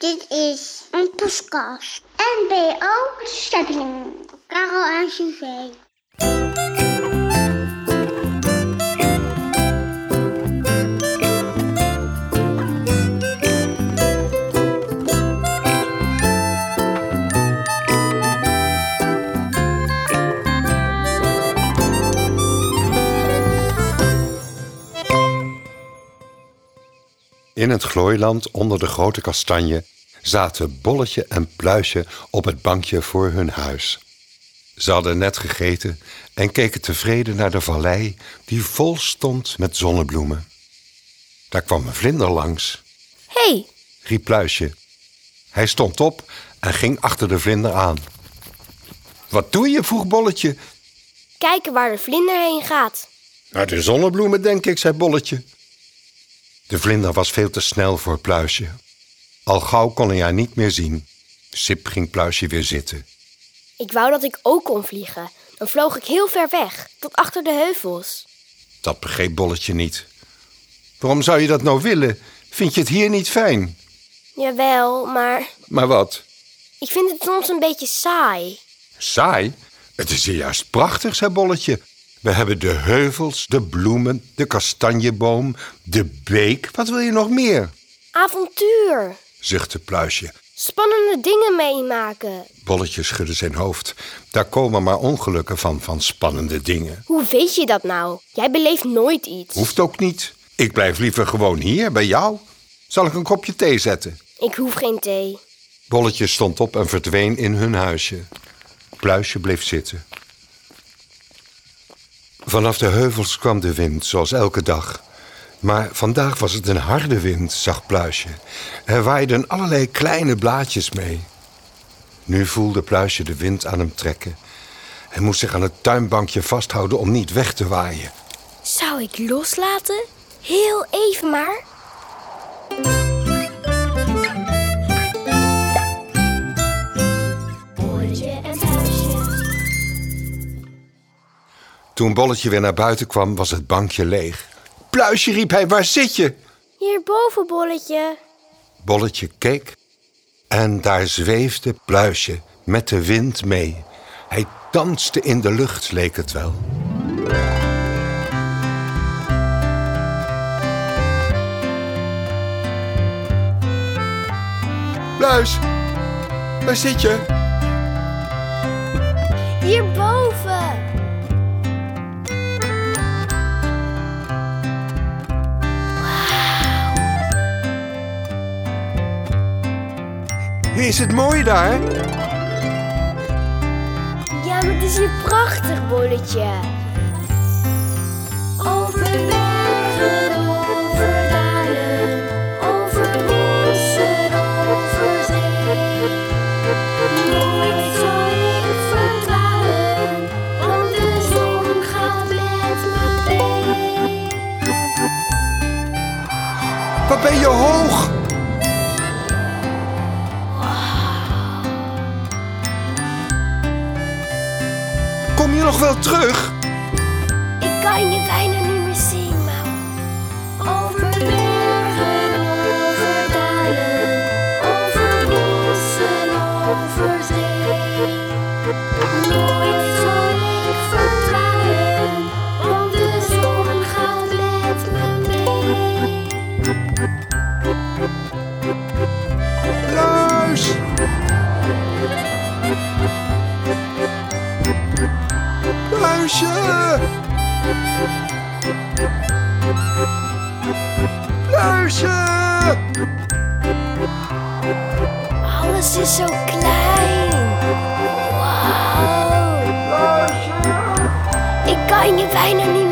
Dit is een podcast. NBO Stepping. Karel en Suzee. In het glooiland onder de grote kastanje zaten Bolletje en Pluisje op het bankje voor hun huis. Ze hadden net gegeten en keken tevreden naar de vallei die vol stond met zonnebloemen. Daar kwam een vlinder langs, Hé, hey, riep Pluisje. Hij stond op en ging achter de vlinder aan. Wat doe je? vroeg Bolletje. kijken waar de vlinder heen gaat. Naar de zonnebloemen, denk ik, zei Bolletje. De vlinder was veel te snel voor Pluisje. Al gauw kon hij haar niet meer zien. Sip ging Pluisje weer zitten. Ik wou dat ik ook kon vliegen. Dan vloog ik heel ver weg, tot achter de heuvels. Dat begreep Bolletje niet. Waarom zou je dat nou willen? Vind je het hier niet fijn? Jawel, maar Maar wat? ik vind het soms een beetje saai. Saai? Het is hier juist prachtig, zei Bolletje. We hebben de heuvels, de bloemen, de kastanjeboom, de beek. Wat wil je nog meer? Avontuur. zuchtte Pluisje. Spannende dingen meemaken. Bolletje schudde zijn hoofd. Daar komen maar ongelukken van, van spannende dingen. Hoe weet je dat nou? Jij beleeft nooit iets. Hoeft ook niet. Ik blijf liever gewoon hier, bij jou. Zal ik een kopje thee zetten? Ik hoef geen thee. Bolletje stond op en verdween in hun huisje. Pluisje bleef zitten. Vanaf de heuvels kwam de wind, zoals elke dag. Maar vandaag was het een harde wind, zag Pluisje. Er waaiden allerlei kleine blaadjes mee. Nu voelde Pluisje de wind aan hem trekken. Hij moest zich aan het tuinbankje vasthouden om niet weg te waaien. Zou ik loslaten? Heel even maar. Toen Bolletje weer naar buiten kwam, was het bankje leeg. Pluisje, riep hij, waar zit je? Hierboven, bolletje. Bolletje keek en daar zweefde Pluisje met de wind mee. Hij danste in de lucht, leek het wel. Pluis, waar zit je? Hierboven. Is het mooi daar? Ja, maar het is hier prachtig, bolletje. Over bergen, wel terug? Ik kan je bijna niet meer zien, maar... Over bergen, over dalen, over bossen, over zee. Nooit Pluisje! Pluisje! Alles is zo klein. Wow. Ik kan je bijna niet